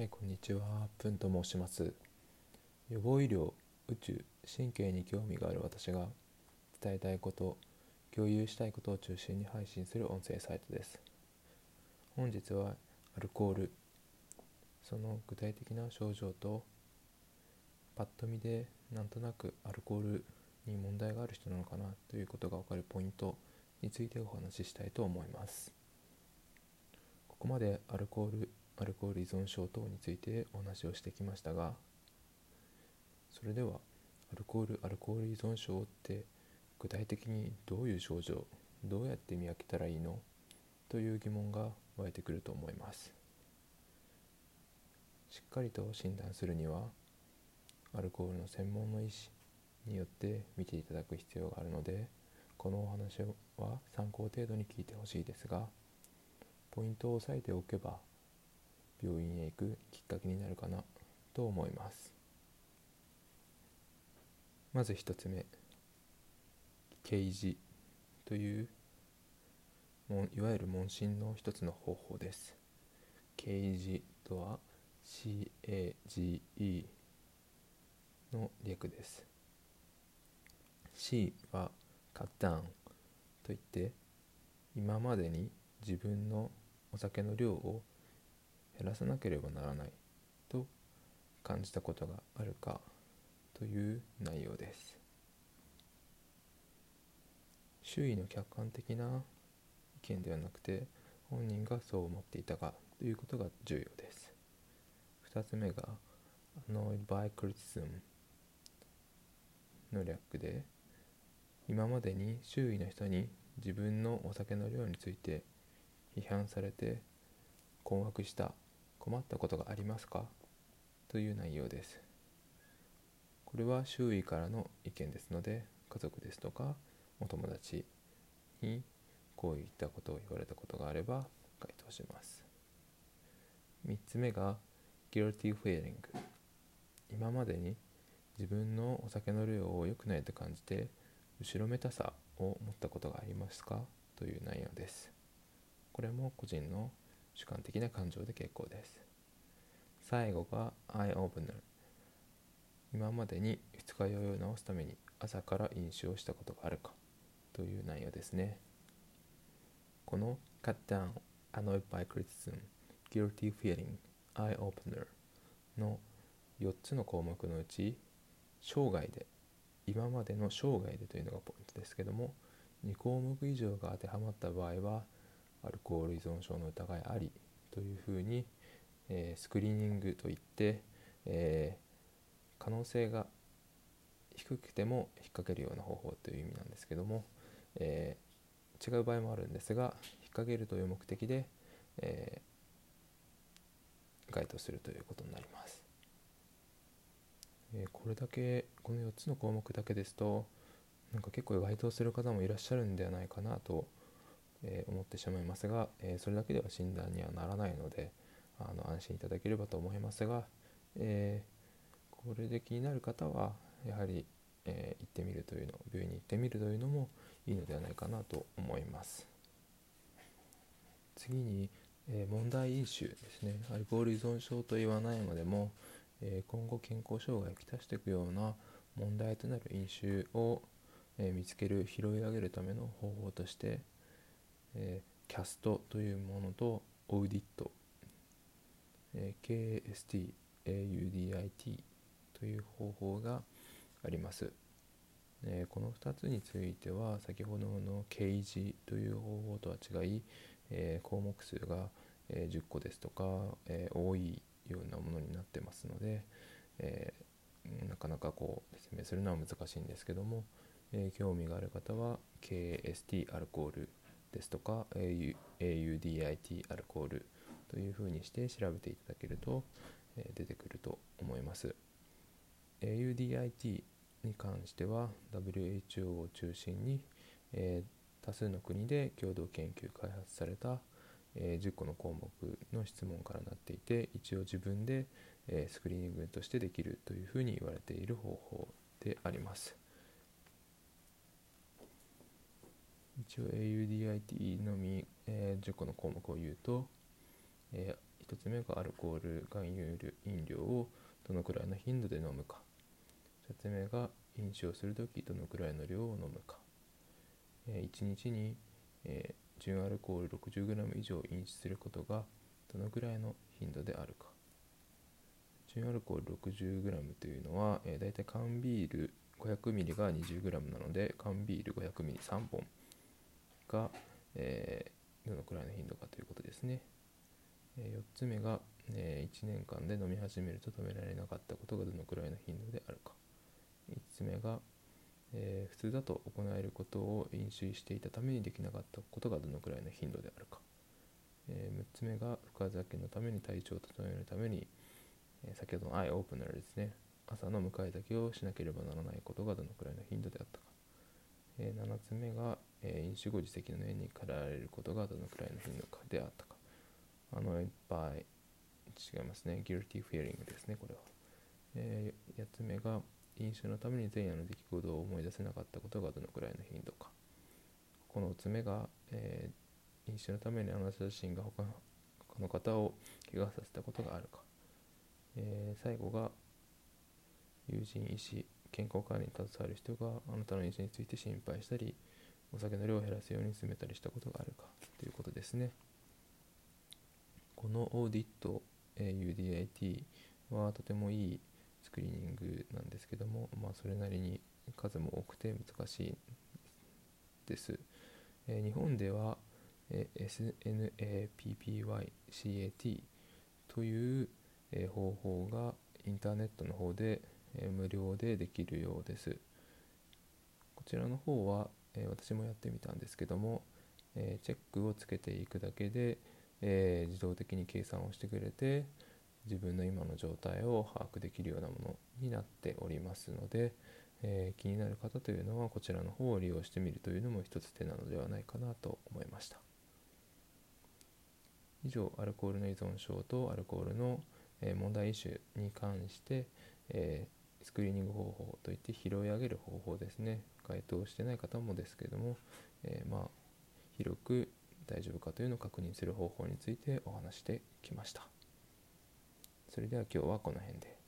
はい、こんにちは。プンと申します。予防医療、宇宙、神経に興味がある私が伝えたいこと、共有したいことを中心に配信する音声サイトです。本日はアルコール、その具体的な症状と、パッと見でなんとなくアルコールに問題がある人なのかなということがわかるポイントについてお話ししたいと思います。ここまでアルコールアルコール依存症等についてお話をしてきましたがそれではアルコールアルコール依存症って具体的にどういう症状どうやって見分けたらいいのという疑問が湧いてくると思います。しっかりと診断するにはアルコールの専門の医師によって見ていただく必要があるのでこのお話は参考程度に聞いてほしいですがポイントを押さえておけば病院へ行くきっかけになるかなと思います。まず一つ目掲示というもいわゆる問診の一つの方法です。掲示とは CAGE の略です。C はカッダウンといって今までに自分のお酒の量を減らさなければならない。と感じたことがあるかという内容です。周囲の客観的な意見ではなくて本人がそう思っていたかということが重要です。2つ目が Annoyed by Criticism の略で今までに周囲の人に自分のお酒の量について批判されて困惑した困ったことがありますか？という内容です。これは周囲からの意見ですので家族ですとかお友達にこういったことを言われたことがあれば回答します。3つ目が guilty feeling 今までに自分のお酒の量を良くないと感じて後ろめたさを持ったことがありますか？という内容です。これも個人の主観的な感情で結構です。最後が eye opener 今までに二日酔いを治すために朝から飲酒をしたことがあるか。という内容ですね。この cut down annoyed by criticism guilty feeling eye opener の4つの項目のうち生涯で今までの生涯でというのがポイントですけども2項目以上が当てはまった場合はアルコール依存症の疑いありというふうに、えー、スクリーニングといって、えー、可能性が低くても引っ掛けるような方法という意味なんですけども、えー、違う場合もあるんですが引っ掛けるという目的で、え該当するということになります。えこれだけこの4つの項目だけですとなんか結構該当する方もいらっしゃるんではないかなとえー、思ってしまいますが、えー、それだけでは診断にはならないのであの安心いただければと思いますが、えー、これで気になる方はやはり、え行ってみるというの病院に行ってみるというのもいいのではないかなと思います。次に、え問題飲酒ですね。アルコール依存症と言わないまでも、え今後健康障害をきたしていくような問題となる飲酒を、え見つける拾い上げるための方法としてえー、キャストというものとオーディット、えー、KST、AUDIT という方法があります、えー、この2つについては先ほどの掲示という方法とは違い、え項目数が、え10個ですとか、え多いようなものになってますので、えなかなかこう説明するのは難しいんですけども、え興味がある方は KST アルコールですとか AUDIT アルコールというふうにして調べていただけると、出てくると思います。AUDIT に関しては WHO を中心に、え、多数の国で共同研究開発された、え、10個の項目の質問からなっていて一応自分で、えスクリーニングとしてできるというふうに言われている方法であります。一応 AUDIT のみ、えー、10個の項目を言うと、えー、1つ目がアルコール含有飲料をどのくらいの頻度で飲むか。2つ目が飲酒をするときどのくらいの量を飲むか、え1日に、え純アルコール 60g 以上飲酒することがどのくらいの頻度であるか。純アルコール 60g というのは、えー、大体缶ビール 500ml が 20g なので缶ビール 500ml3 本。が、えー、どのくらいの頻度かということですね、え、4つ目が、え1年間で飲み始めると止められなかったことがどのくらいの頻度であるか。5つ目が、え、普通だと行えることを飲酒していたためにできなかったことがどのくらいの頻度であるか、え、6つ目が深酒のために体調を整えるために、え、先ほどのアイオープナーですね。朝の迎え酒をしなければならないことがどのくらいの頻度であったか、え7つ目が、え飲酒後自責の念に駆られることがどのくらいの頻度かであったか。あのいっぱい違いますね。guilty feeling ですねこれは、え8つ目が飲酒のために前夜の出来事を思い出せなかったことがどのくらいの頻度か。このつ目が、えー、飲酒のためにあなた自身が他の方を怪我させたことがあるか、えー、最後が友人医師健康管理に携わる人があなたの飲酒について心配したりお酒の量を減らすように進めたりしたことがあるかということですねこのオーディット、え、UDIT はとてもいいスクリーニングなんですけども、まあ、それなりに数も多くて難しいです。え、日本では、え、SNAPPYCAT という、え、方法がインターネットの方で、え、無料でできるようです。こちらの方は、え私もやってみたんですけども、えチェックをつけていくだけで、え自動的に計算をしてくれて、自分の今の状態を把握できるようなものになっておりますので、え、気になる方というのはこちらの方を利用してみるというのも一つ手なのではないかなと思いました。以上アルコールの依存症とアルコールの、問題イシュに関して、えー、スクリーニング方法といって拾い上げる方法ですね該当してない方もですけれども、えー、まあ広く大丈夫かというのを確認する方法についてお話してきました。それでは今日はこの辺で。